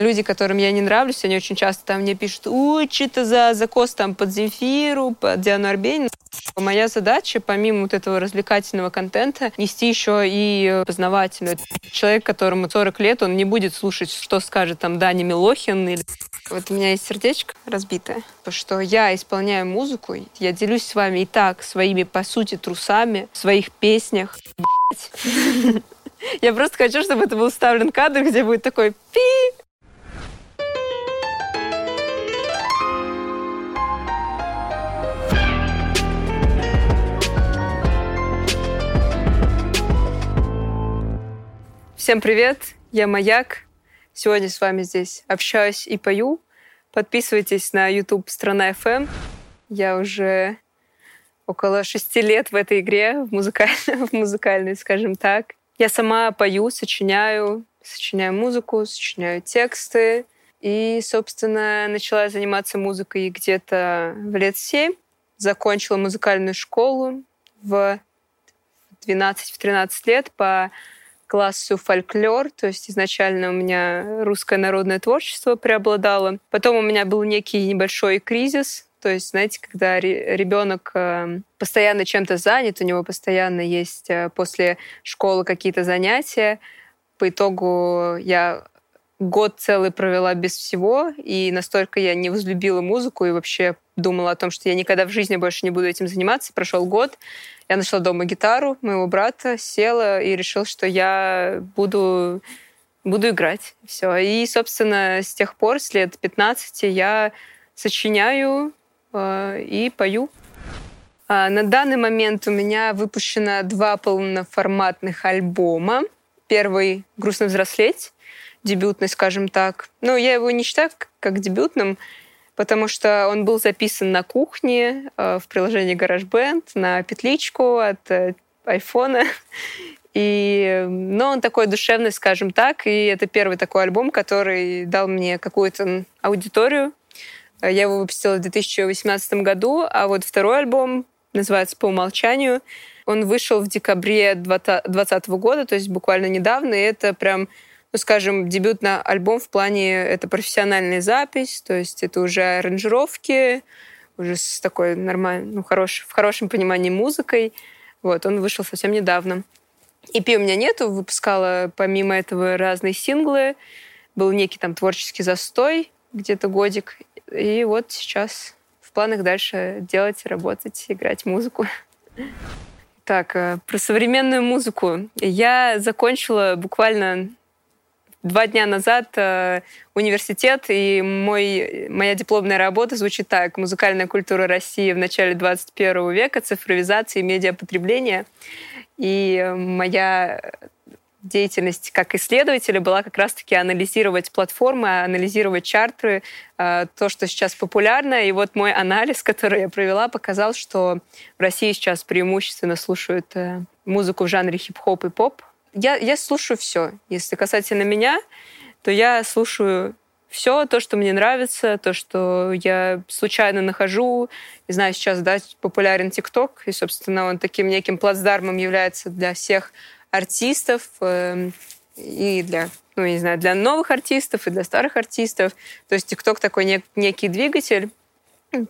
Люди, которым я не нравлюсь, они очень часто там мне пишут, ой, что-то за закос там под Земфиру, под Диану Арбенин. Моя задача, помимо вот этого развлекательного контента, нести еще и познавательную. Человек, которому 40 лет, он не будет слушать, что скажет там Дани Милохин или... Вот у меня есть сердечко разбитое, что я исполняю музыку, я делюсь с вами и так своими, по сути, трусами в своих песнях. Я просто хочу, чтобы это был вставлен кадр, где будет такой пи, Всем привет, я Маяк. Сегодня с вами здесь общаюсь и пою. Подписывайтесь на YouTube «Страна FM». Я уже около шести лет в этой игре, в музыкальной, в музыкальной, скажем так. Я сама пою, сочиняю, сочиняю музыку, сочиняю тексты. И, собственно, начала заниматься музыкой где-то в лет семь. Закончила музыкальную школу в 12-13 лет по классу фольклор, то есть изначально у меня русское народное творчество преобладало. Потом у меня был некий небольшой кризис, то есть, знаете, когда ребенок э, постоянно чем-то занят, у него постоянно есть э, после школы какие-то занятия. По итогу я год целый провела без всего, и настолько я не возлюбила музыку и вообще думала о том, что я никогда в жизни больше не буду этим заниматься. Прошел год, я нашла дома гитару моего брата, села и решила, что я буду, буду играть. Все. И, собственно, с тех пор, с лет 15, я сочиняю э, и пою. А на данный момент у меня выпущено два полноформатных альбома. Первый «Грустно взрослеть», дебютный, скажем так. Ну, я его не считаю как дебютным, потому что он был записан на кухне э, в приложении GarageBand на петличку от э, айфона. И, но он такой душевный, скажем так, и это первый такой альбом, который дал мне какую-то аудиторию. Я его выпустила в 2018 году, а вот второй альбом называется «По умолчанию». Он вышел в декабре 2020 года, то есть буквально недавно, и это прям ну, скажем, дебютный альбом в плане это профессиональная запись, то есть это уже аранжировки, уже с такой нормальной, ну, хорош, в хорошем понимании музыкой. Вот, он вышел совсем недавно. EP у меня нету, выпускала помимо этого разные синглы. Был некий там творческий застой, где-то годик. И вот сейчас в планах дальше делать, работать, играть музыку. Так, э, про современную музыку. Я закончила буквально Два дня назад э, университет, и мой, моя дипломная работа звучит так. «Музыкальная культура России в начале 21 века. Цифровизация и медиапотребление». И моя деятельность как исследователя была как раз-таки анализировать платформы, анализировать чарты, э, то, что сейчас популярно. И вот мой анализ, который я провела, показал, что в России сейчас преимущественно слушают э, музыку в жанре хип-хоп и поп, я, я слушаю все. Если касательно меня, то я слушаю все то, что мне нравится, то, что я случайно нахожу. Не знаю, сейчас да, популярен ТикТок, и, собственно, он таким неким плацдармом является для всех артистов э, и для, ну, не знаю, для новых артистов и для старых артистов. То есть ТикТок такой нек- некий двигатель,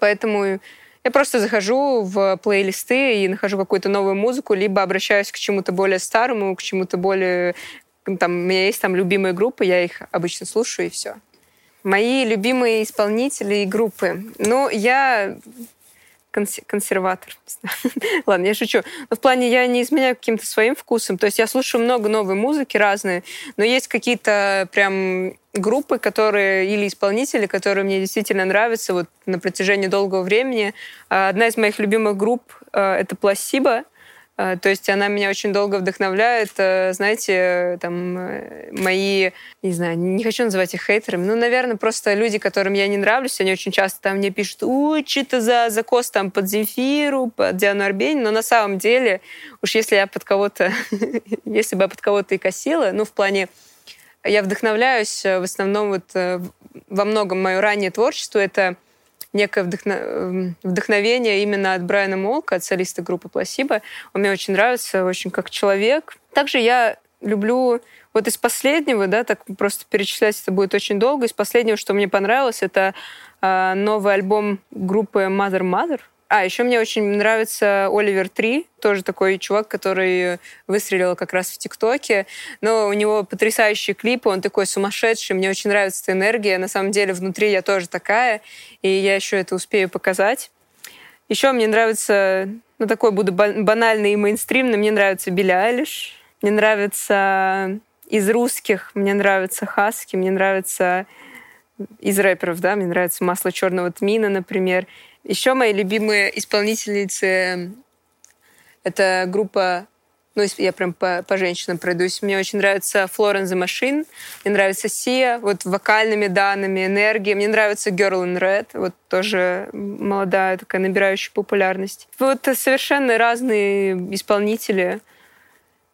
поэтому я просто захожу в плейлисты и нахожу какую-то новую музыку, либо обращаюсь к чему-то более старому, к чему-то более... Там, у меня есть там любимые группы, я их обычно слушаю, и все. Мои любимые исполнители и группы. Ну, я консерватор. Ладно, я шучу. Но в плане я не изменяю каким-то своим вкусом. То есть я слушаю много новой музыки разные, но есть какие-то прям группы, которые или исполнители, которые мне действительно нравятся вот на протяжении долгого времени. А, одна из моих любимых групп э, — это «Пласиба». А, то есть она меня очень долго вдохновляет. Э, знаете, там э, мои, не знаю, не хочу называть их хейтерами, ну, наверное, просто люди, которым я не нравлюсь, они очень часто там мне пишут, ой, что-то за закос там под Земфиру, под Диану Арбень, но на самом деле, уж если я под кого-то, если бы я под кого-то и косила, ну, в плане я вдохновляюсь э, в основном вот во многом мое раннее творчество — это некое. Эм, вдохновение именно от Брайана Молка, от солиста группы Пласиба. Он мне очень нравится, очень как человек. Также я люблю вот из последнего, да, так просто перечислять это будет очень долго. Из последнего, что мне понравилось, это э, новый альбом группы Mother Mother. А, еще мне очень нравится Оливер Три, тоже такой чувак, который выстрелил как раз в ТикТоке. Но у него потрясающие клипы, он такой сумасшедший, мне очень нравится эта энергия. На самом деле внутри я тоже такая, и я еще это успею показать. Еще мне нравится, ну такой буду банальный и мейнстримный, мне нравится Билли Айлиш, мне нравится из русских, мне нравится Хаски, мне нравится из рэперов, да, мне нравится масло черного тмина, например. Еще мои любимые исполнительницы — это группа ну, я прям по, по женщинам пройдусь. Мне очень нравится Florence the Machine, мне нравится Сия, вот вокальными данными, энергией. Мне нравится Girl in Red, вот тоже молодая, такая набирающая популярность. Вот совершенно разные исполнители.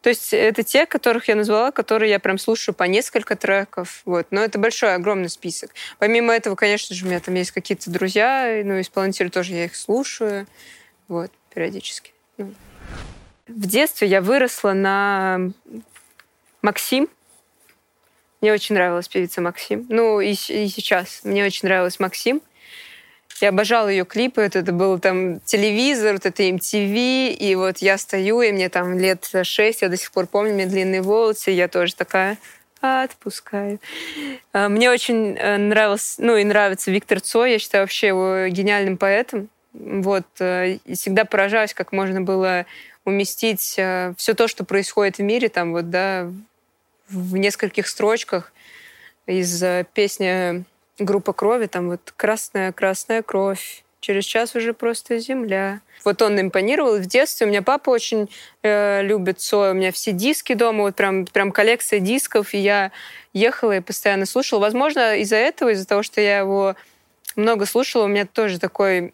То есть это те, которых я назвала, которые я прям слушаю по несколько треков. Вот. Но это большой, огромный список. Помимо этого, конечно же, у меня там есть какие-то друзья, ну, исполнители тоже я их слушаю. Вот, периодически. Ну. В детстве я выросла на Максим. Мне очень нравилась певица Максим. Ну, и, и сейчас. Мне очень нравилась Максим. Я обожала ее клипы. Это, это был там телевизор, вот это MTV. И вот я стою, и мне там лет шесть, я до сих пор помню, мне длинные волосы. Я тоже такая отпускаю. А, мне очень э, нравился, ну и нравится Виктор Цой. Я считаю вообще его гениальным поэтом. Вот. Э, и всегда поражаюсь, как можно было уместить э, все то, что происходит в мире, там вот, да, в нескольких строчках из песни группа крови, там вот красная, красная кровь, через час уже просто земля. Вот он импонировал. В детстве у меня папа очень э, любит Цоя. У меня все диски дома, вот прям, прям коллекция дисков, и я ехала и постоянно слушала. Возможно, из-за этого, из-за того, что я его много слушала, у меня тоже такой...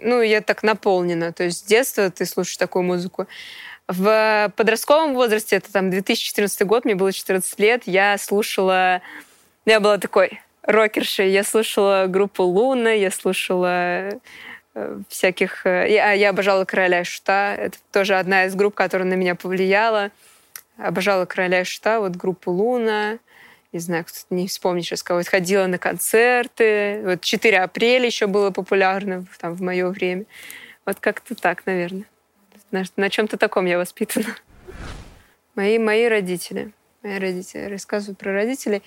Ну, я так наполнена. То есть с детства ты слушаешь такую музыку. В подростковом возрасте, это там 2014 год, мне было 14 лет, я слушала... Я была такой рокерши. Я слушала группу Луна, я слушала э, всяких... Э, я, я обожала Короля Шута. Это тоже одна из групп, которая на меня повлияла. Обожала Короля Шута, вот группу Луна. Не знаю, кто не вспомнить сейчас кого. Ходила на концерты. Вот 4 апреля еще было популярно там, в мое время. Вот как-то так, наверное. На, на чем-то таком я воспитана. Мои, мои родители. Мои родители. Рассказываю про родителей.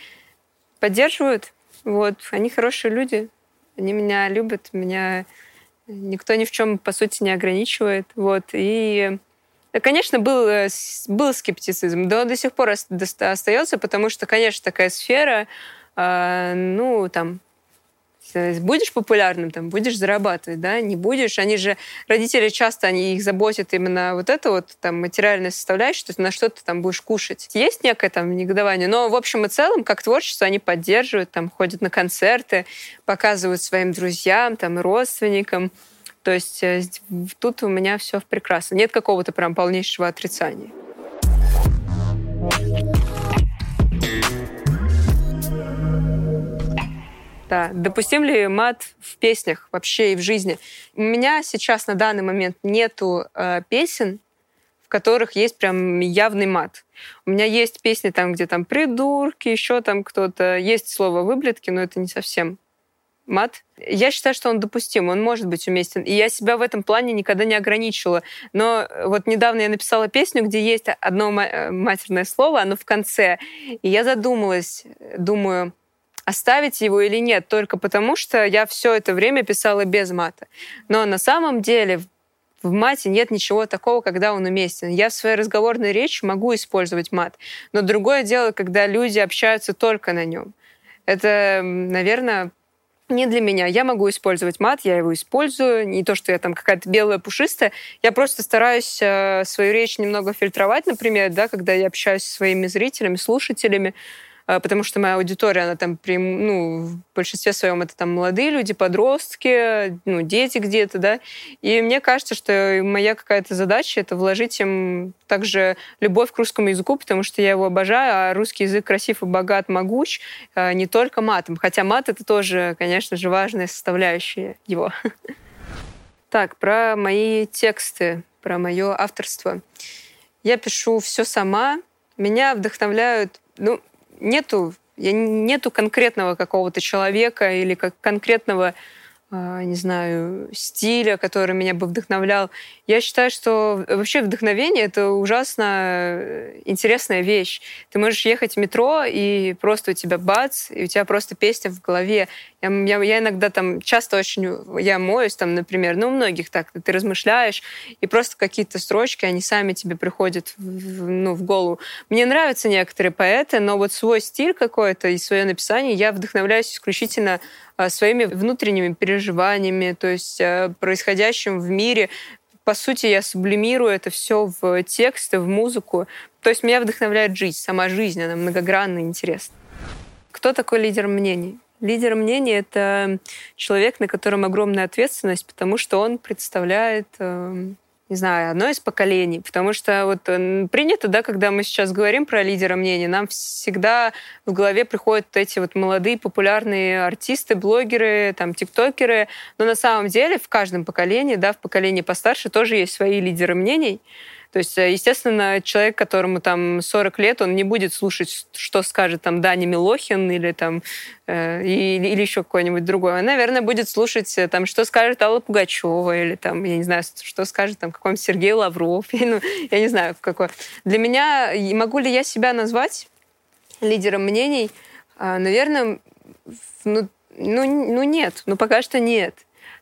Поддерживают вот, они хорошие люди, они меня любят, меня никто ни в чем, по сути, не ограничивает. Вот, и Конечно, был, э, был скептицизм, но до сих пор остается, потому что, конечно, такая сфера, а, ну, там, будешь популярным, там, будешь зарабатывать, да, не будешь. Они же, родители часто, они их заботят именно вот это вот, там, материальная составляющая, что ты на что ты там будешь кушать. Есть некое там негодование, но в общем и целом, как творчество, они поддерживают, там, ходят на концерты, показывают своим друзьям, там, родственникам. То есть э, тут у меня все прекрасно. Нет какого-то прям полнейшего отрицания. Да. Допустим ли мат в песнях вообще и в жизни? У меня сейчас на данный момент нету э, песен, в которых есть прям явный мат. У меня есть песни там, где там придурки, еще там кто-то. Есть слово выблетки, но это не совсем мат. Я считаю, что он допустим, он может быть уместен. И я себя в этом плане никогда не ограничивала. Но вот недавно я написала песню, где есть одно матерное слово, оно в конце. И я задумалась, думаю, оставить его или нет, только потому что я все это время писала без мата. Но на самом деле в мате нет ничего такого, когда он уместен. Я в своей разговорной речи могу использовать мат, но другое дело, когда люди общаются только на нем. Это, наверное, не для меня. Я могу использовать мат, я его использую. Не то, что я там какая-то белая пушистая. Я просто стараюсь э, свою речь немного фильтровать, например, да, когда я общаюсь со своими зрителями, слушателями. А, потому что моя аудитория, она там, ну, в большинстве своем это там молодые люди, подростки, ну, дети где-то, да. И мне кажется, что моя какая-то задача — это вложить им также любовь к русскому языку, потому что я его обожаю, а русский язык красив и богат, могуч, а, не только матом. Хотя мат — это тоже, конечно же, важная составляющая его. Так, про мои тексты, про мое авторство. Я пишу все сама, Меня вдохновляют, ну, нету, нету конкретного какого-то человека или как конкретного не знаю, стиля, который меня бы вдохновлял. Я считаю, что вообще вдохновение — это ужасно э, интересная вещь. Ты можешь ехать в метро, и просто у тебя бац, и у тебя просто песня в голове. Я, я, я иногда там часто очень... Я моюсь там, например, ну, у многих так. Ты размышляешь, и просто какие-то строчки, они сами тебе приходят в, ну, в голову. Мне нравятся некоторые поэты, но вот свой стиль какой-то и свое написание я вдохновляюсь исключительно а, своими внутренними переживаниями, то есть а, происходящим в мире. По сути, я сублимирую это все в тексты, в музыку. То есть меня вдохновляет жизнь, сама жизнь, она многогранна и интересна. Кто такой лидер мнений? Лидер мнений — это человек, на котором огромная ответственность, потому что он представляет эм, не знаю, одно из поколений, потому что вот принято, да, когда мы сейчас говорим про лидера мнений, нам всегда в голове приходят эти вот молодые популярные артисты, блогеры, там, тиктокеры, но на самом деле в каждом поколении, да, в поколении постарше тоже есть свои лидеры мнений, то есть, э, естественно, человек, которому там 40 лет, он не будет слушать, что скажет там Дани Милохин или там э, или, или еще какой-нибудь другой. Он, наверное, будет слушать э, там, что скажет Алла Пугачева или там, я не знаю, что скажет там какой-нибудь Сергей Лавров. ну, я не знаю, какой. Для меня, могу ли я себя назвать лидером мнений? А, наверное, ну, ну, ну нет, ну пока что нет.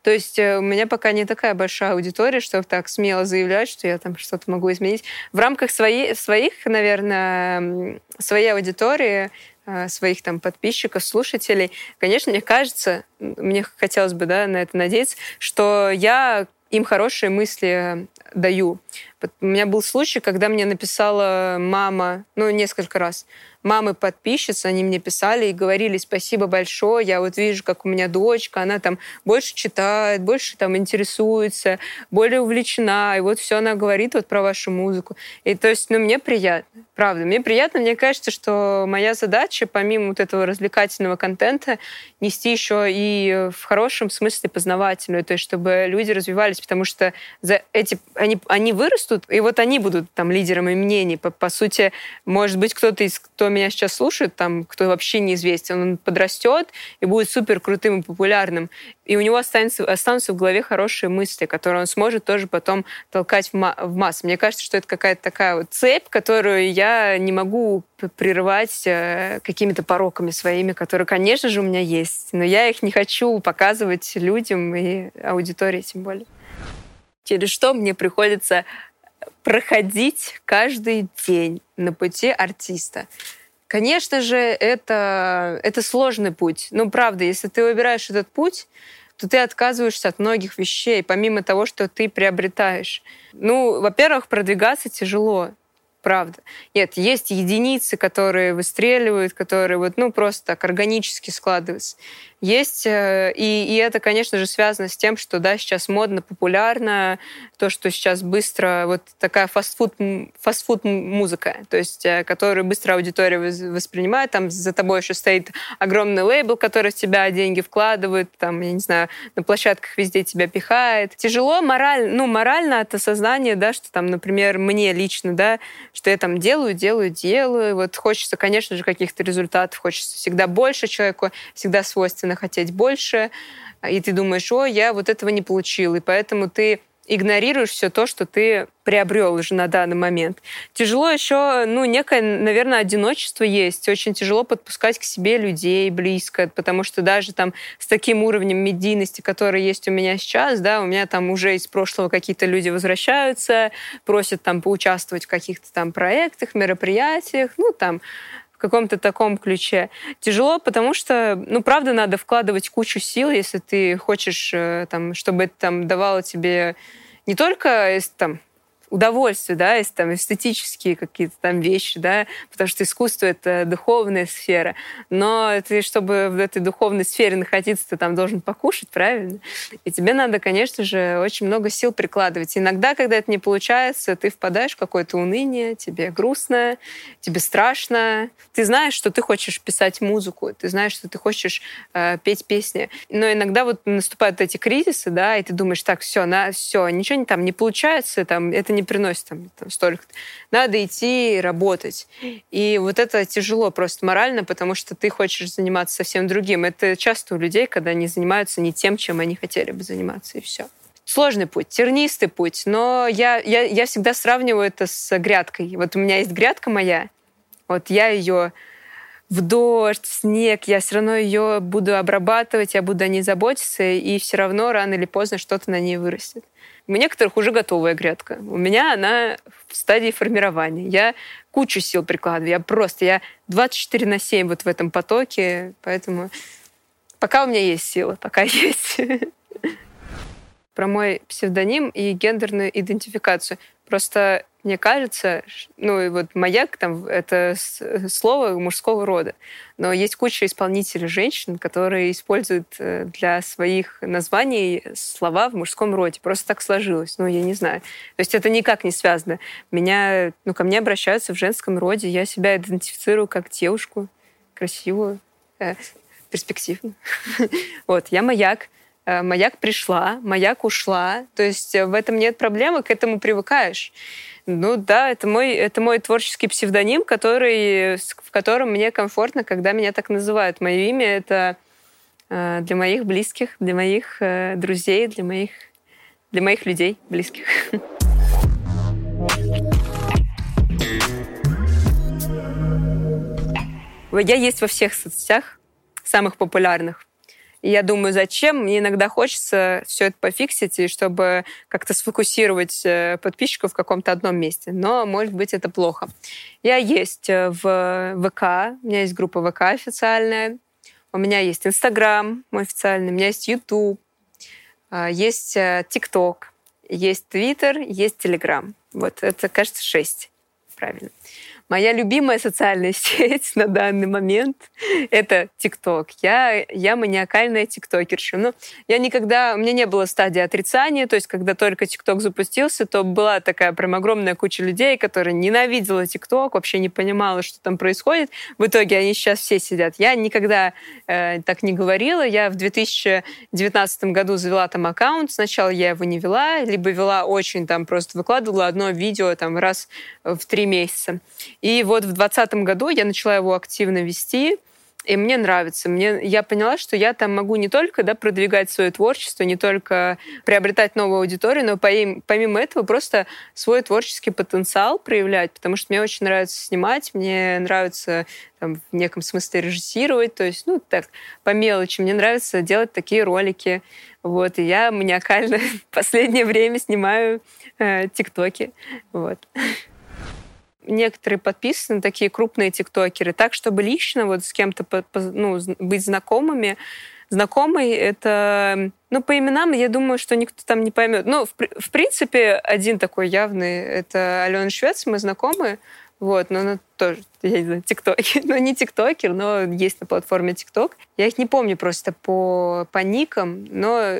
То есть э, у меня пока не такая большая аудитория, чтобы так смело заявлять, что я там что-то могу изменить. В рамках своей, своих, наверное, своей аудитории э, своих там подписчиков, слушателей, конечно, мне кажется, мне хотелось бы да, на это надеяться, что я им хорошие мысли даю. У меня был случай, когда мне написала мама, ну, несколько раз, мамы подписчицы, они мне писали и говорили спасибо большое, я вот вижу, как у меня дочка, она там больше читает, больше там интересуется, более увлечена, и вот все она говорит вот про вашу музыку. И то есть, ну, мне приятно, правда, мне приятно, мне кажется, что моя задача, помимо вот этого развлекательного контента, нести еще и в хорошем смысле познавательную, то есть, чтобы люди развивались, потому что за эти, они, они вырастут, и вот они будут там лидерами мнений. По, по сути, может быть, кто-то из, кто меня сейчас слушает, там, кто вообще неизвестен, он подрастет и будет супер крутым и популярным. И у него останется, останутся в голове хорошие мысли, которые он сможет тоже потом толкать в, ма- в массы. Мне кажется, что это какая-то такая вот цепь, которую я не могу прерывать э, какими-то пороками своими, которые, конечно же, у меня есть. Но я их не хочу показывать людям и аудитории тем более. Через что мне приходится проходить каждый день на пути артиста. Конечно же, это, это сложный путь. Ну, правда, если ты выбираешь этот путь, то ты отказываешься от многих вещей, помимо того, что ты приобретаешь. Ну, во-первых, продвигаться тяжело правда. Нет, есть единицы, которые выстреливают, которые вот, ну, просто так органически складываются. Есть, э, и, и это, конечно же, связано с тем, что, да, сейчас модно, популярно, то, что сейчас быстро, вот такая фастфуд, фастфуд музыка, то есть, э, которую быстро аудитория воспринимает, там за тобой еще стоит огромный лейбл, который в тебя деньги вкладывает, там, я не знаю, на площадках везде тебя пихает. Тяжело морально, ну, морально это сознание, да, что там, например, мне лично, да, что я там делаю, делаю, делаю, вот хочется, конечно же, каких-то результатов, хочется всегда больше человеку, всегда свойственно хотеть больше, и ты думаешь, о, я вот этого не получил, и поэтому ты игнорируешь все то, что ты приобрел уже на данный момент. Тяжело еще, ну, некое, наверное, одиночество есть. Очень тяжело подпускать к себе людей близко, потому что даже там с таким уровнем медийности, который есть у меня сейчас, да, у меня там уже из прошлого какие-то люди возвращаются, просят там поучаствовать в каких-то там проектах, мероприятиях, ну, там, каком-то таком ключе. Тяжело, потому что, ну, правда, надо вкладывать кучу сил, если ты хочешь, э, там, чтобы это там давало тебе не только там, удовольствие, да, есть там эстетические какие-то там вещи, да, потому что искусство — это духовная сфера. Но ты, чтобы в этой духовной сфере находиться, ты там должен покушать, правильно? И тебе надо, конечно же, очень много сил прикладывать. Иногда, когда это не получается, ты впадаешь в какое-то уныние, тебе грустно, тебе страшно. Ты знаешь, что ты хочешь писать музыку, ты знаешь, что ты хочешь э, петь песни. Но иногда вот наступают эти кризисы, да, и ты думаешь, так, все, на, все, ничего не там не получается, там, это не не приносит там, там столько. Надо идти работать. И вот это тяжело просто морально, потому что ты хочешь заниматься совсем другим. Это часто у людей, когда они занимаются не тем, чем они хотели бы заниматься, и все. Сложный путь, тернистый путь, но я, я, я всегда сравниваю это с грядкой. Вот у меня есть грядка моя, вот я ее в дождь, в снег, я все равно ее буду обрабатывать, я буду о ней заботиться, и все равно рано или поздно что-то на ней вырастет. У некоторых уже готовая грядка. У меня она в стадии формирования. Я кучу сил прикладываю. Я просто, я 24 на 7 вот в этом потоке, поэтому пока у меня есть сила, пока есть. Про мой псевдоним и гендерную идентификацию. Просто мне кажется, ну и вот маяк там это слово мужского рода, но есть куча исполнителей женщин, которые используют э, для своих названий слова в мужском роде. Просто так сложилось, ну я не знаю. То есть это никак не связано. Меня, ну ко мне обращаются в женском роде, я себя идентифицирую как девушку красивую, э, перспективную. Вот я маяк. Э, маяк пришла, маяк ушла. То есть в этом нет проблемы, к этому привыкаешь. Ну да, это мой, это мой творческий псевдоним, который, в котором мне комфортно, когда меня так называют. Мое имя — это э, для моих близких, для моих э, друзей, для моих, для моих людей близких. Я есть во всех соцсетях, самых популярных. И я думаю, зачем? Мне иногда хочется все это пофиксить, и чтобы как-то сфокусировать э, подписчиков в каком-то одном месте. Но, может быть, это плохо. Я есть э, в ВК, у меня есть группа ВК официальная, у меня есть Инстаграм мой официальный, у меня есть Ютуб, а, есть э, ТикТок, есть Твиттер, есть Телеграм. Вот это, кажется, шесть. Правильно. Моя любимая социальная сеть на данный момент — это ТикТок. Я, я маниакальная тиктокерша. Но ну, я никогда... У меня не было стадии отрицания, то есть когда только ТикТок запустился, то была такая прям огромная куча людей, которые ненавидела ТикТок, вообще не понимала, что там происходит. В итоге они сейчас все сидят. Я никогда э, так не говорила. Я в 2019 году завела там аккаунт. Сначала я его не вела, либо вела очень там просто выкладывала одно видео там раз в три месяца. И вот в 2020 году я начала его активно вести, и мне нравится. Мне, я поняла, что я там могу не только да, продвигать свое творчество, не только приобретать новую аудиторию, но помимо этого просто свой творческий потенциал проявлять, потому что мне очень нравится снимать, мне нравится там, в неком смысле режиссировать, то есть, ну, так, по мелочи. Мне нравится делать такие ролики. Вот, и я маниакально в последнее время снимаю э, тиктоки. Вот некоторые подписаны, такие крупные тиктокеры, так, чтобы лично вот с кем-то ну, быть знакомыми. Знакомый — это... Ну, по именам, я думаю, что никто там не поймет. Ну, в, в принципе, один такой явный — это Алена Швец, мы знакомы. Вот, но она тоже, я не знаю, тиктокер. Ну, не тиктокер, но есть на платформе тикток. Я их не помню просто по, по никам, но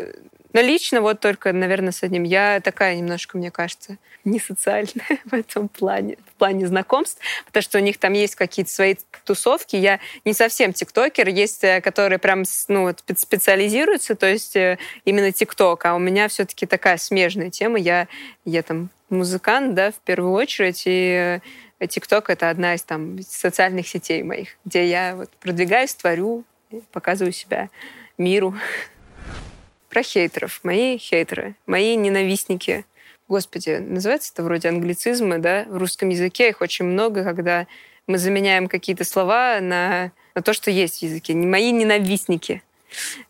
но лично вот только, наверное, с одним. Я такая немножко, мне кажется, не социальная в этом плане, в плане знакомств, потому что у них там есть какие-то свои тусовки. Я не совсем тиктокер, есть, э, которые прям ну, специализируются, то есть э, именно тикток, а у меня все-таки такая смежная тема. Я, я там музыкант, да, в первую очередь, и э, ТикТок — это одна из там социальных сетей моих, где я вот продвигаюсь, творю, показываю себя миру. Про хейтеров. Мои хейтеры, мои ненавистники. Господи, называется это вроде англицизмы, да? В русском языке их очень много, когда мы заменяем какие-то слова на, на то, что есть в языке. Мои ненавистники.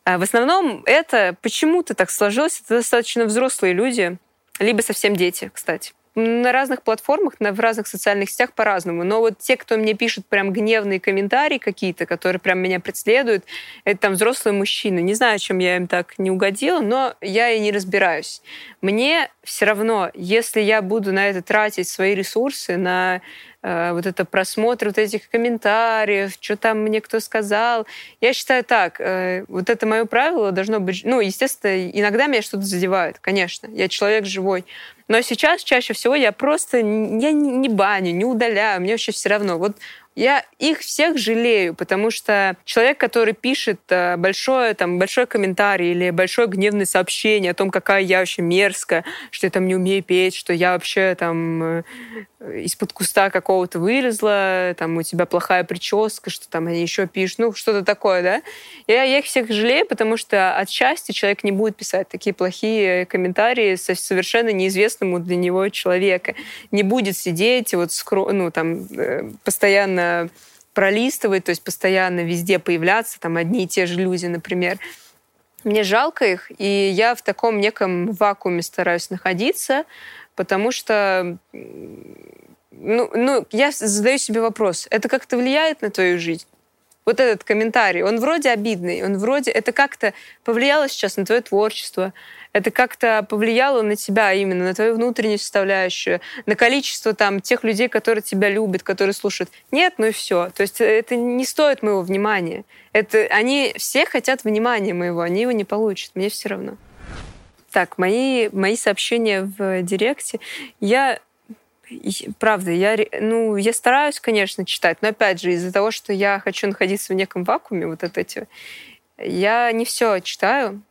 А в основном это почему-то так сложилось. Это достаточно взрослые люди, либо совсем дети, кстати на разных платформах, на, в разных социальных сетях по-разному. Но вот те, кто мне пишут прям гневные комментарии какие-то, которые прям меня преследуют, это там взрослые мужчины. Не знаю, чем я им так не угодила, но я и не разбираюсь. Мне все равно, если я буду на это тратить свои ресурсы, на Э, вот это просмотр вот этих комментариев, что там мне кто сказал. Я считаю так, э, вот это мое правило должно быть... Ну, естественно, иногда меня что-то задевает, конечно. Я человек живой. Но сейчас чаще всего я просто я не баню, не удаляю, мне вообще все равно. Вот Я их всех жалею, потому что человек, который пишет э, большое, там, большой комментарий или большое гневное сообщение о том, какая я вообще мерзкая, что я там не умею петь, что я вообще там э, из-под куста какого-то вылезла, там у тебя плохая прическа, что там они еще пишут, ну, что-то такое, да. Я, я их всех жалею, потому что от счастья человек не будет писать такие плохие комментарии со совершенно неизвестному для него человека. Не будет сидеть вот скро... ну, там, э, постоянно пролистывать, то есть постоянно везде появляться, там одни и те же люди, например. Мне жалко их, и я в таком неком вакууме стараюсь находиться, потому что ну, ну, я задаю себе вопрос, это как-то влияет на твою жизнь? Вот этот комментарий, он вроде обидный, он вроде, это как-то повлияло сейчас на твое творчество, это как-то повлияло на тебя именно, на твою внутреннюю составляющую, на количество там тех людей, которые тебя любят, которые слушают. Нет, ну и все. То есть это не стоит моего внимания. Это, они все хотят внимания моего, они его не получат. Мне все равно. Так, мои, мои сообщения в директе. Я правда, я, ну, я стараюсь, конечно, читать, но опять же, из-за того, что я хочу находиться в неком вакууме, вот это эти, я не все читаю.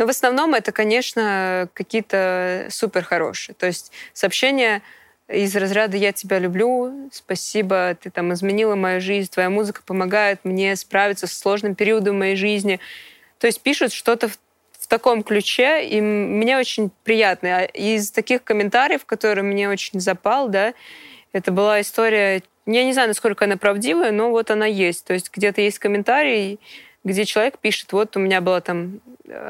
Но в основном это, конечно, какие-то супер хорошие. То есть сообщения из разряда «я тебя люблю», «спасибо, ты там изменила мою жизнь», «твоя музыка помогает мне справиться с сложным периодом моей жизни». То есть пишут что-то в таком ключе, и мне очень приятно. А из таких комментариев, которые мне очень запал, да, это была история, я не знаю, насколько она правдивая, но вот она есть. То есть где-то есть комментарий, где человек пишет, вот у меня была там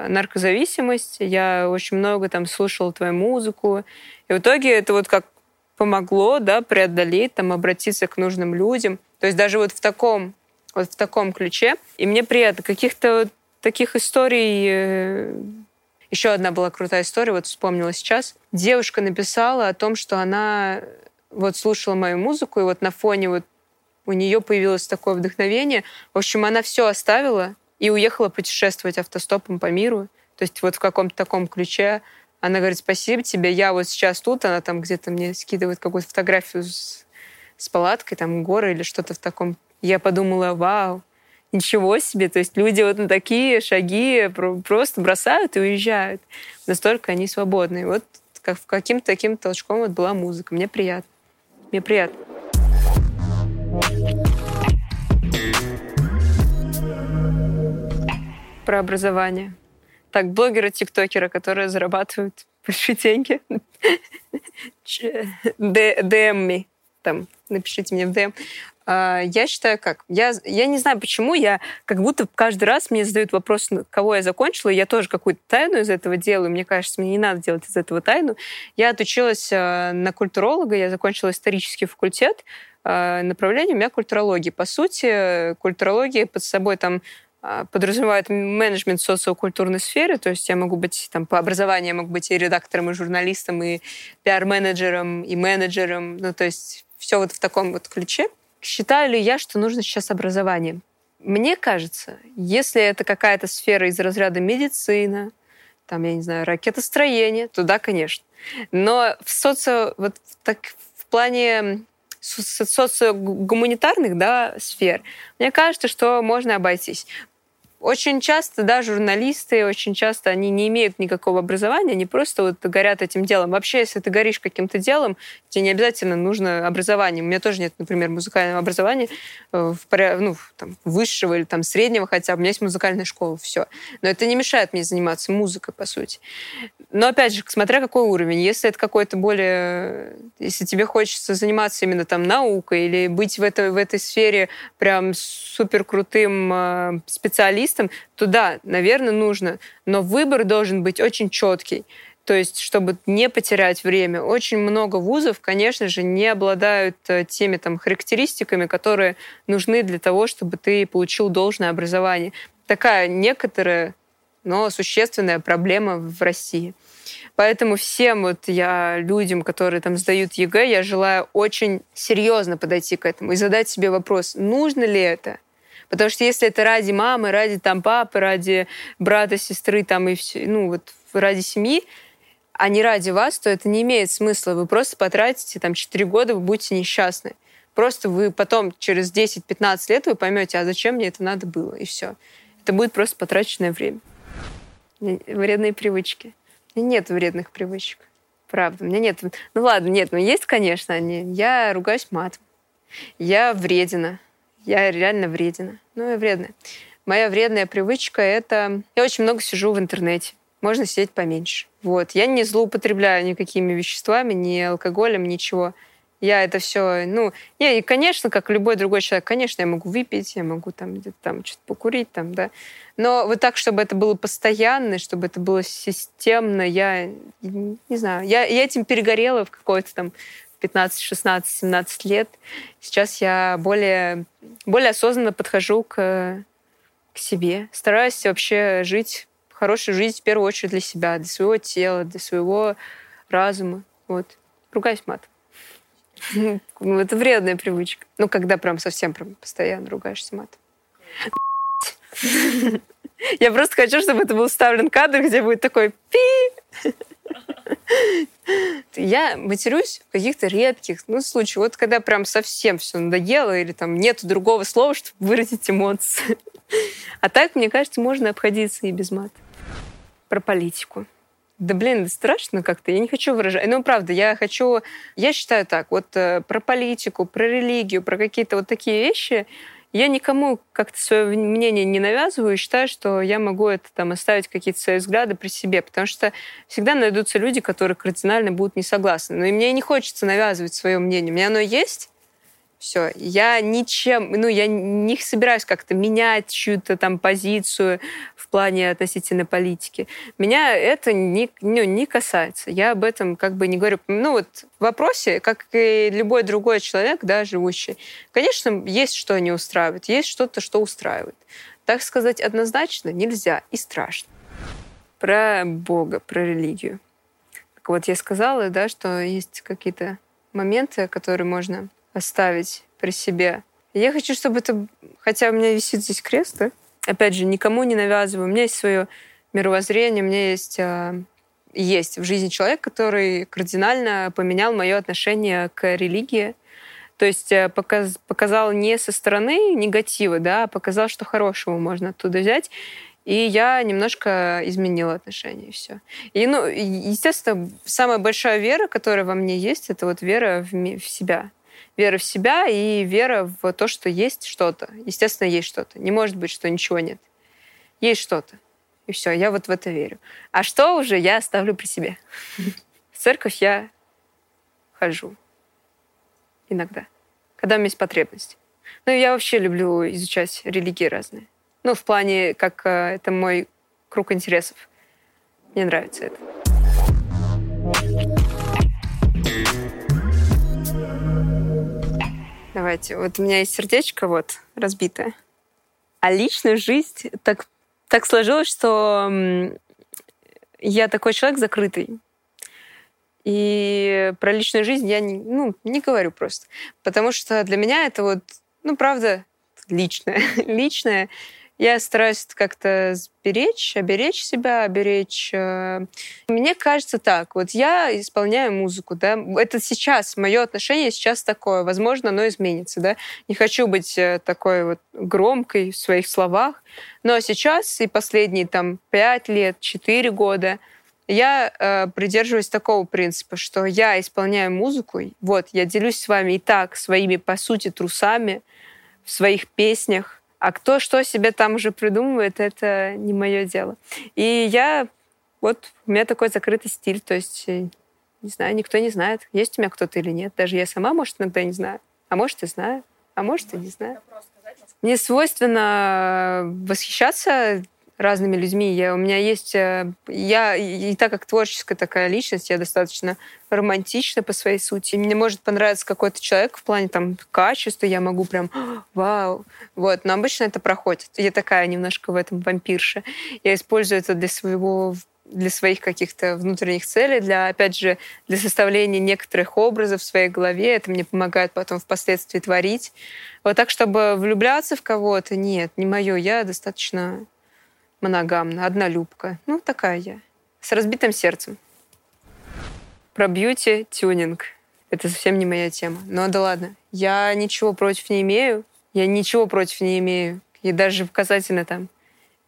наркозависимость, я очень много там слушал твою музыку, и в итоге это вот как помогло, да, преодолеть, там, обратиться к нужным людям. То есть даже вот в таком, вот в таком ключе. И мне приятно. Каких-то таких историй... Э, Еще одна была крутая история, вот вспомнила сейчас. Девушка написала о том, что она вот слушала мою музыку, и вот на фоне вот у нее появилось такое вдохновение. В общем, она все оставила и уехала путешествовать автостопом по миру. То есть вот в каком-то таком ключе она говорит, спасибо тебе, я вот сейчас тут, она там где-то мне скидывает какую-то фотографию с, с палаткой, там горы или что-то в таком. Я подумала, вау, Ничего себе. То есть люди вот на такие шаги просто бросают и уезжают. Настолько они свободны. вот как каким-то таким толчком вот была музыка. Мне приятно. Мне приятно. Про образование. Так, блогеры, тиктокеры, которые зарабатывают большие деньги. DM там, напишите мне в DM. А, я считаю как? Я, я не знаю, почему я как будто каждый раз мне задают вопрос, кого я закончила, и я тоже какую-то тайну из этого делаю. Мне кажется, мне не надо делать из этого тайну. Я отучилась а, на культуролога, я закончила исторический факультет. А, направление у меня культурология. По сути, культурология под собой там подразумевает менеджмент в социокультурной сфере, то есть я могу быть там по образованию, я могу быть и редактором, и журналистом, и пиар-менеджером, и менеджером, ну то есть все вот в таком вот ключе. Считаю ли я, что нужно сейчас образование? Мне кажется, если это какая-то сфера из разряда медицина, там, я не знаю, ракетостроение, то да, конечно. Но в социо... Вот так, в плане социогуманитарных да, сфер, мне кажется, что можно обойтись. Очень часто, да, журналисты, очень часто они не имеют никакого образования, они просто вот горят этим делом. Вообще, если ты горишь каким-то делом, тебе не обязательно нужно образование. У меня тоже нет, например, музыкального образования, э, в, ну, там, высшего или там, среднего хотя бы. У меня есть музыкальная школа, все. Но это не мешает мне заниматься музыкой, по сути. Но, опять же, смотря какой уровень. Если это какой-то более... Если тебе хочется заниматься именно там наукой или быть в этой, в этой сфере прям супер крутым э, специалистом, специалистом, то да, наверное, нужно. Но выбор должен быть очень четкий. То есть, чтобы не потерять время. Очень много вузов, конечно же, не обладают э, теми там, характеристиками, которые нужны для того, чтобы ты получил должное образование. Такая некоторая, но существенная проблема в России. Поэтому всем вот я, людям, которые там сдают ЕГЭ, я желаю очень серьезно подойти к этому и задать себе вопрос, нужно ли это? Потому что если это ради мамы, ради там папы, ради брата, сестры, там и все, ну вот ради семьи, а не ради вас, то это не имеет смысла. Вы просто потратите там 4 года, вы будете несчастны. Просто вы потом, через 10-15 лет, вы поймете, а зачем мне это надо было, и все. Это будет просто потраченное время. Вредные привычки. Нет вредных привычек. Правда, у меня нет. Ну ладно, нет, ну есть, конечно, они. Я ругаюсь матом. Я вредина. Я реально вредина. Ну, я вредная. Моя вредная привычка — это... Я очень много сижу в интернете. Можно сидеть поменьше. Вот. Я не злоупотребляю никакими веществами, ни алкоголем, ничего. Я это все, ну, я, и, конечно, как любой другой человек, конечно, я могу выпить, я могу там где-то там что-то покурить, там, да. Но вот так, чтобы это было постоянно, чтобы это было системно, я не знаю, я, я этим перегорела в какой-то там 15, 16, 17 лет. Сейчас я более, более осознанно подхожу к, к себе. Стараюсь вообще жить хорошую жизнь в первую очередь для себя, для своего тела, для своего разума. Вот. Ругаюсь мат. Это вредная привычка. Ну, когда прям совсем прям постоянно ругаешься матом. Я просто хочу, чтобы это был вставлен кадр, где будет такой пи. Я матерюсь в каких-то редких ну, случаях. Вот когда прям совсем все надоело, или там нет другого слова, чтобы выразить эмоции. А так, мне кажется, можно обходиться и без мата. Про политику. Да блин, страшно как-то. Я не хочу выражать. Ну, правда, я хочу... Я считаю так, вот э, про политику, про религию, про какие-то вот такие вещи я никому как-то свое мнение не навязываю и считаю, что я могу это там оставить какие-то свои взгляды при себе, потому что всегда найдутся люди, которые кардинально будут не согласны. Но и мне не хочется навязывать свое мнение. У меня оно есть, все. Я ничем, ну, я не собираюсь как-то менять чью-то там позицию в плане относительно политики. Меня это не, ну, не касается. Я об этом как бы не говорю. Ну, вот в вопросе, как и любой другой человек, да, живущий, конечно, есть что не устраивает, есть что-то, что устраивает. Так сказать однозначно нельзя и страшно. Про Бога, про религию. Так вот, я сказала, да, что есть какие-то моменты, которые можно оставить при себе. Я хочу, чтобы это... Хотя у меня висит здесь крест, да? Опять же, никому не навязываю. У меня есть свое мировоззрение, у меня есть, э, есть в жизни человек, который кардинально поменял мое отношение к религии. То есть э, показ, показал не со стороны негатива, да, а показал, что хорошего можно оттуда взять. И я немножко изменила отношение, и все. И, ну, естественно, самая большая вера, которая во мне есть, это вот вера в, в себя вера в себя и вера в то, что есть что-то. Естественно, есть что-то. Не может быть, что ничего нет. Есть что-то. И все, я вот в это верю. А что уже я оставлю при себе. В церковь я хожу. Иногда. Когда у меня есть потребность. Ну, я вообще люблю изучать религии разные. Ну, в плане, как э, это мой круг интересов. Мне нравится это. Давайте. Вот у меня есть сердечко вот разбитое. А личная жизнь так, так сложилось, что я такой человек закрытый. И про личную жизнь я не, ну, не говорю просто. Потому что для меня это вот, ну, правда, личное. личное я стараюсь как-то сберечь, оберечь себя, оберечь... Э, мне кажется так, вот я исполняю музыку, да, это сейчас, мое отношение сейчас такое, возможно, оно изменится, да, не хочу быть э, такой вот громкой в своих словах, но сейчас и последние там пять лет, четыре года я э, придерживаюсь такого принципа, что я исполняю музыку, вот, я делюсь с вами и так своими, по сути, трусами в своих песнях, а кто что себе там уже придумывает, это не мое дело. И я вот у меня такой закрытый стиль, то есть э, не знаю, никто не знает, есть у меня кто-то или нет. Даже я сама, может, иногда не знаю. А может, и знаю. А может, и не знаю. Мне свойственно восхищаться разными людьми. Я, у меня есть... Э, я, и так как творческая такая личность, я достаточно романтична по своей сути. Мне может понравиться какой-то человек в плане там качества, я могу прям вау. Вот. Но обычно это проходит. Я такая немножко в этом вампирша. Я использую это для своего для своих каких-то внутренних целей, для, опять же, для составления некоторых образов в своей голове. Это мне помогает потом впоследствии творить. Вот так, чтобы влюбляться в кого-то, нет, не мое. Я достаточно моногамна, однолюбка. Ну, такая я. С разбитым сердцем. Про бьюти-тюнинг. Это совсем не моя тема. Но да ладно. Я ничего против не имею. Я ничего против не имею. И даже касательно там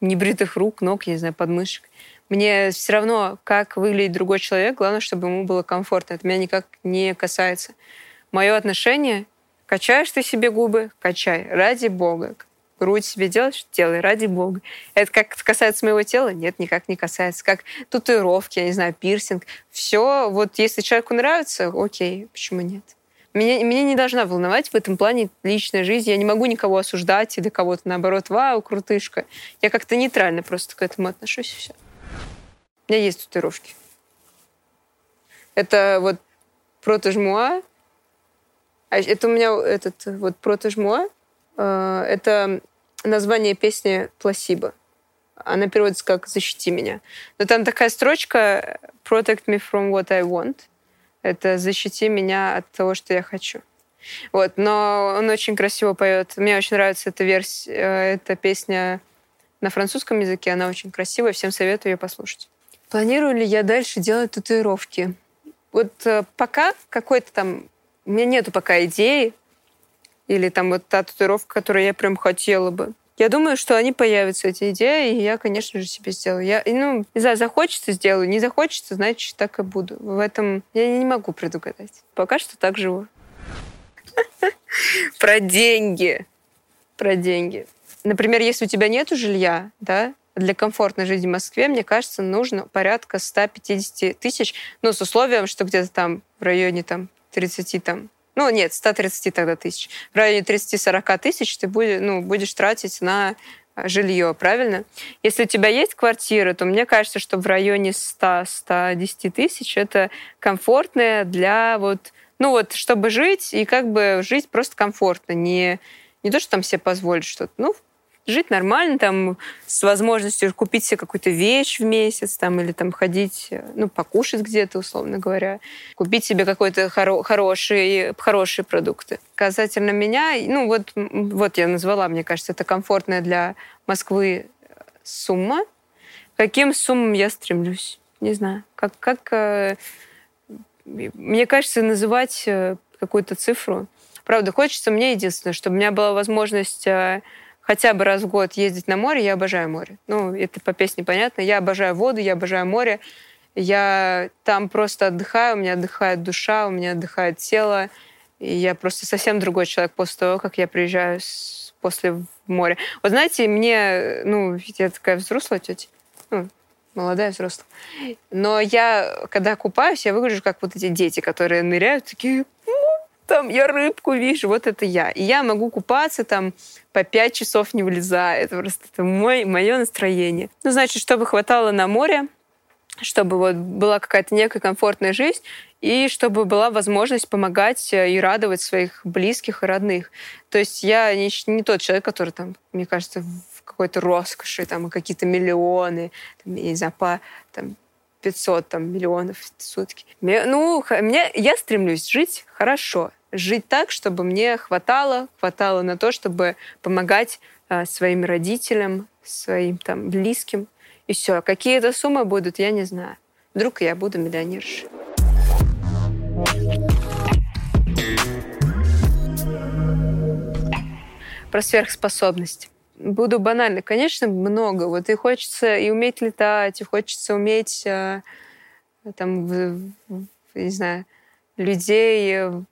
небритых рук, ног, я не знаю, подмышек. Мне все равно, как выглядит другой человек, главное, чтобы ему было комфортно. Это меня никак не касается. Мое отношение, качаешь ты себе губы, качай, ради бога. Грудь себе делаешь, делай, ради бога. Это как касается моего тела? Нет, никак не касается. Как татуировки, я не знаю, пирсинг. Все, вот если человеку нравится, окей, почему нет? Меня, меня не должна волновать в этом плане личная жизнь. Я не могу никого осуждать или кого-то, наоборот, вау, крутышка. Я как-то нейтрально просто к этому отношусь, все. У меня есть татуировки. Это вот протожмуа. А это у меня этот вот протожмуа. Э, это название песни «Пласибо». Она переводится как «Защити меня». Но там такая строчка «Protect me from what I want». Это «Защити меня от того, что я хочу». Вот, но он очень красиво поет. Мне очень нравится эта версия, э, эта песня на французском языке. Она очень красивая. Всем советую ее послушать. Планирую ли я дальше делать татуировки? Вот э, пока какой-то там... У меня нету пока идеи. Или там вот та татуировка, которую я прям хотела бы. Я думаю, что они появятся, эти идеи, и я, конечно же, себе сделаю. Я, ну, не знаю, захочется, сделаю, не захочется, значит, так и буду. В этом я не могу предугадать. Пока что так живу. Про деньги. Про деньги. Например, если у тебя нет жилья, да, для комфортной жизни в Москве, мне кажется, нужно порядка 150 тысяч, ну, с условием, что где-то там в районе там 30 там, ну, нет, 130 тогда тысяч. В районе 30-40 тысяч ты будешь, ну, будешь тратить на жилье, правильно? Если у тебя есть квартира, то мне кажется, что в районе 100-110 тысяч это комфортное для вот, ну вот, чтобы жить и как бы жить просто комфортно, не, не то, что там себе позволить что-то, ну, жить нормально, там, с возможностью купить себе какую-то вещь в месяц, там, или там ходить, ну, покушать где-то, условно говоря, купить себе какой-то хоро- хороший, хорошие продукты. Касательно меня, ну, вот, вот я назвала, мне кажется, это комфортная для Москвы сумма. Каким суммам я стремлюсь? Не знаю. Как, как э, мне кажется, называть э, какую-то цифру. Правда, хочется мне единственное, чтобы у меня была возможность э, хотя бы раз в год ездить на море, я обожаю море. Ну, это по песне понятно. Я обожаю воду, я обожаю море. Я там просто отдыхаю, у меня отдыхает душа, у меня отдыхает тело. И я просто совсем другой человек после того, как я приезжаю с, после в море. Вот знаете, мне, ну, я такая взрослая тетя, ну, молодая взрослая. Но я, когда купаюсь, я выгляжу как вот эти дети, которые ныряют, такие, там я рыбку вижу, вот это я. И я могу купаться там по пять часов не вылезая. Это просто это мой, мое настроение. Ну, значит, чтобы хватало на море, чтобы вот была какая-то некая комфортная жизнь, и чтобы была возможность помогать э, и радовать своих близких и родных. То есть я не, не тот человек, который там, мне кажется, в какой-то роскоши, там, какие-то миллионы, там, я не знаю, по там, 500 там, миллионов в сутки. Ну, мне, я стремлюсь жить хорошо, жить так, чтобы мне хватало, хватало на то, чтобы помогать э, своим родителям, своим там близким. И все. Какие это суммы будут, я не знаю. Вдруг я буду миллионершей. Про сверхспособность буду банально. Конечно, много. Вот и хочется и уметь летать, и хочется уметь э, там, не знаю, людей, э,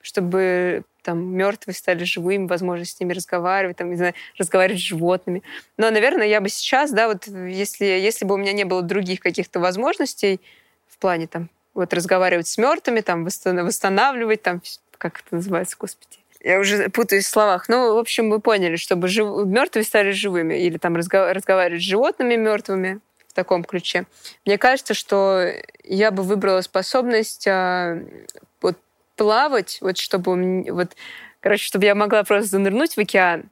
чтобы там мертвые стали живыми, возможно, с ними разговаривать, там, не знаю, разговаривать с животными. Но, наверное, я бы сейчас, да, вот если, если бы у меня не было других каких-то возможностей в плане там вот разговаривать с мертвыми, там восстанавливать, там как это называется, господи, я уже путаюсь в словах. Ну, в общем, вы поняли, чтобы жив... мертвые стали живыми или там разго... разговаривать с животными мертвыми в таком ключе. Мне кажется, что я бы выбрала способность а, вот плавать, вот чтобы вот, короче, чтобы я могла просто занырнуть в океан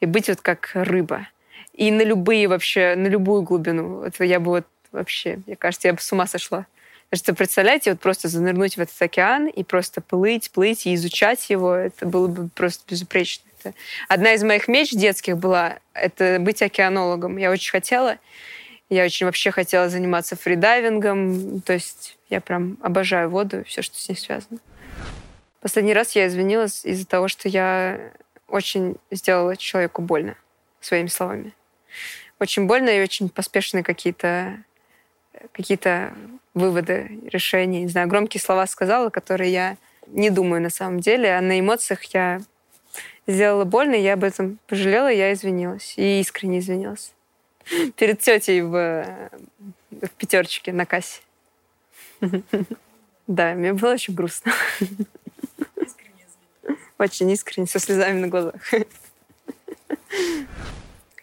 и быть вот как рыба. И на любые вообще, на любую глубину. Вот я бы вот вообще, мне кажется, я бы с ума сошла. Что, представляете, вот просто занырнуть в этот океан и просто плыть, плыть и изучать его, это было бы просто безупречно. Это одна из моих меч детских была — это быть океанологом. Я очень хотела. Я очень вообще хотела заниматься фридайвингом. То есть я прям обожаю воду и все, что с ней связано. Последний раз я извинилась из-за того, что я очень сделала человеку больно своими словами. Очень больно и очень поспешные какие-то какие-то выводы, решения, не знаю, громкие слова сказала, которые я не думаю на самом деле, а на эмоциях я сделала больно, я об этом пожалела, я извинилась. И искренне извинилась. Перед тетей в, в пятерочке на кассе. Да, мне было очень грустно. Очень искренне, со слезами на глазах.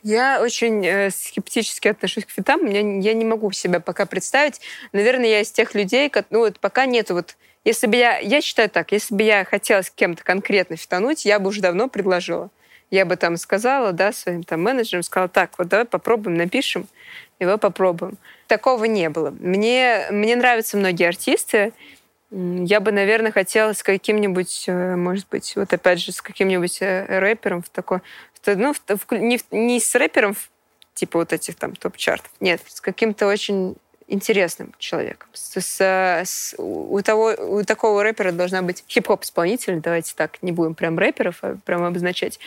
Я очень э, скептически отношусь к фитам. Я, не могу себя пока представить. Наверное, я из тех людей, как, ну вот пока нету вот... Если бы я... Я считаю так, если бы я хотела с кем-то конкретно фитануть, я бы уже давно предложила. Я бы там сказала, да, своим там менеджерам, сказала, так, вот давай попробуем, напишем, его попробуем. Такого не было. Мне, мне нравятся многие артисты, я бы, наверное, хотела с каким-нибудь, э, может быть, вот опять же, с каким-нибудь э, рэпером в такой... Ну, в, не, не с рэпером, типа вот этих там топ-чартов, нет, с каким-то очень интересным человеком. С, с, с, у, того, у такого рэпера должна быть хип-хоп-исполнитель, давайте так, не будем прям рэперов а прям обозначать,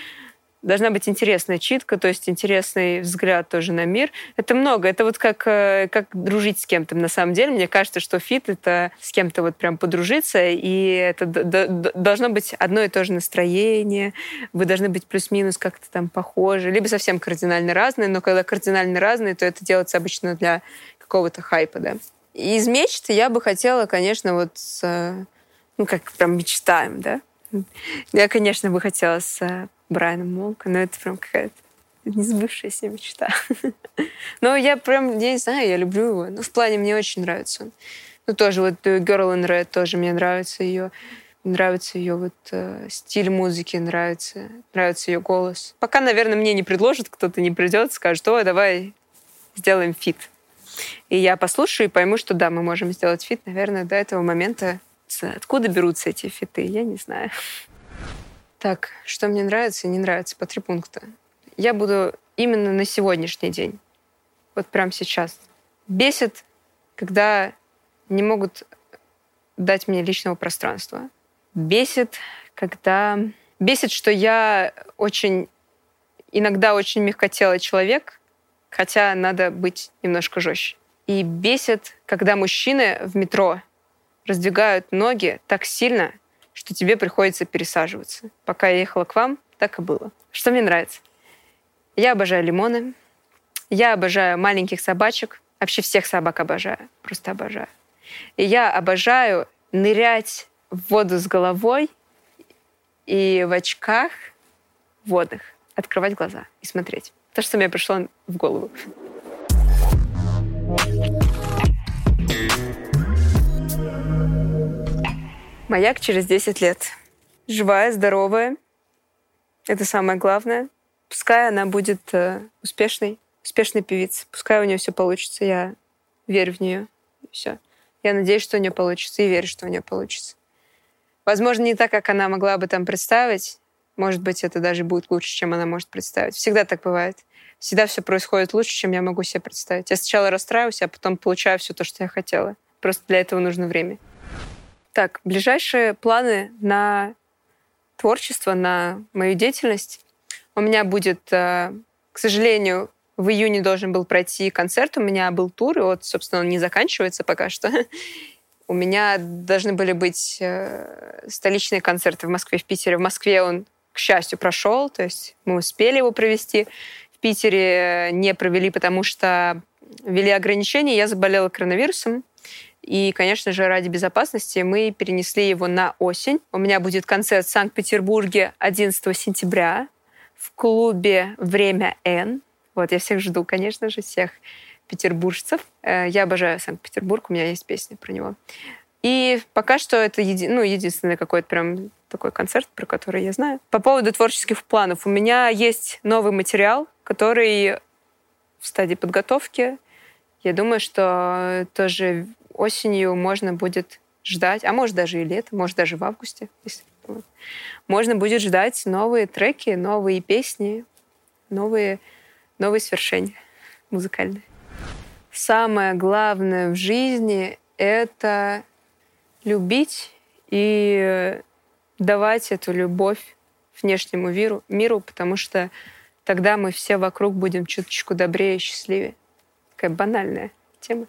должна быть интересная читка, то есть интересный взгляд тоже на мир. Это много. Это вот как, э, как дружить с кем-то. На самом деле, мне кажется, что фит — это с кем-то вот прям подружиться, и это должно быть одно и то же настроение. Вы должны быть плюс-минус как-то там похожи, либо совсем кардинально разные, но когда кардинально разные, то это делается обычно для какого-то хайпа, да. Из мечты я бы хотела, конечно, вот с, ну, как прям мечтаем, да, я, конечно, бы хотела с э, Брайаном Молко, но это прям какая-то несбывшаяся мечта. но я прям, я не знаю, я люблю его. Ну, в плане мне очень нравится он. Ну, тоже вот Girl in Red тоже мне нравится ее. Нравится ее вот э, стиль музыки, нравится, нравится ее голос. Пока, наверное, мне не предложат, кто-то не придет, скажет, о, давай сделаем фит. И я послушаю и пойму, что да, мы можем сделать фит. Наверное, до этого момента откуда берутся эти фиты, я не знаю. Так, что мне нравится и не нравится, по три пункта. Я буду именно на сегодняшний день, вот прямо сейчас. Бесит, когда не могут дать мне личного пространства. Бесит, когда... Бесит, что я очень... Иногда очень мягкотелый человек, хотя надо быть немножко жестче. И бесит, когда мужчины в метро раздвигают ноги так сильно, что тебе приходится пересаживаться. Пока я ехала к вам, так и было. Что мне нравится? Я обожаю лимоны. Я обожаю маленьких собачек. Вообще всех собак обожаю. Просто обожаю. И я обожаю нырять в воду с головой и в очках водных открывать глаза и смотреть. То, что мне пришло в голову. Маяк через 10 лет. Живая, здоровая. Это самое главное. Пускай она будет э, успешной, успешной певицей. Пускай у нее все получится. Я верю в нее. Все. Я надеюсь, что у нее получится, и верю, что у нее получится. Возможно, не так, как она могла бы там представить. Может быть, это даже будет лучше, чем она может представить. Всегда так бывает. Всегда все происходит лучше, чем я могу себе представить. Я сначала расстраиваюсь, а потом получаю все то, что я хотела. Просто для этого нужно время. Так, ближайшие планы на творчество, на мою деятельность. У меня будет, э, к сожалению, в июне должен был пройти концерт, у меня был тур, и вот, собственно, он не заканчивается пока что. У меня должны были быть э, столичные концерты в Москве, в Питере. В Москве он, к счастью, прошел, то есть мы успели его провести. В Питере не провели, потому что ввели ограничения. Я заболела коронавирусом, и, конечно же, ради безопасности мы перенесли его на осень. У меня будет концерт в Санкт-Петербурге 11 сентября в клубе «Время Н». Вот, я всех жду, конечно же, всех петербуржцев. Э, я обожаю Санкт-Петербург, у меня есть песня про него. И пока что это еди... ну, единственный какой-то прям такой концерт, про который я знаю. По поводу творческих планов. У меня есть новый материал, который в стадии подготовки. Я думаю, что тоже осенью можно будет ждать, а может даже и лето, может даже в августе, если можно будет ждать новые треки, новые песни, новые, новые свершения музыкальные. Самое главное в жизни — это любить и давать эту любовь внешнему миру, миру, потому что тогда мы все вокруг будем чуточку добрее и счастливее. Такая банальная тема.